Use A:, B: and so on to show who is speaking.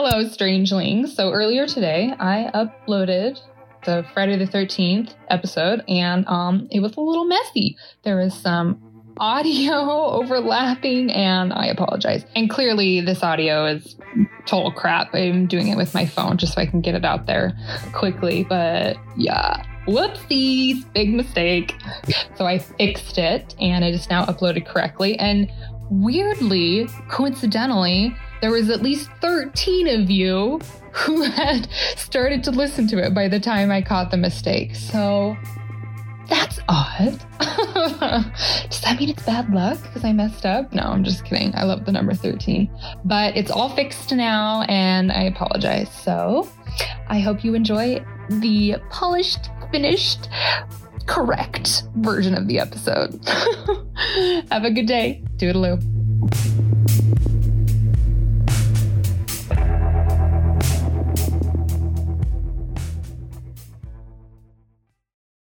A: Hello, strangelings. So earlier today, I uploaded the Friday the 13th episode, and um, it was a little messy. There was some audio overlapping, and I apologize. And clearly, this audio is total crap. I'm doing it with my phone just so I can get it out there quickly. But yeah, whoopsies, big mistake. So I fixed it, and it is now uploaded correctly. And weirdly, coincidentally, there was at least 13 of you who had started to listen to it by the time I caught the mistake. So that's odd. Does that mean it's bad luck because I messed up? No, I'm just kidding. I love the number 13. But it's all fixed now and I apologize. So I hope you enjoy the polished, finished, correct version of the episode. Have a good day. Doodaloo.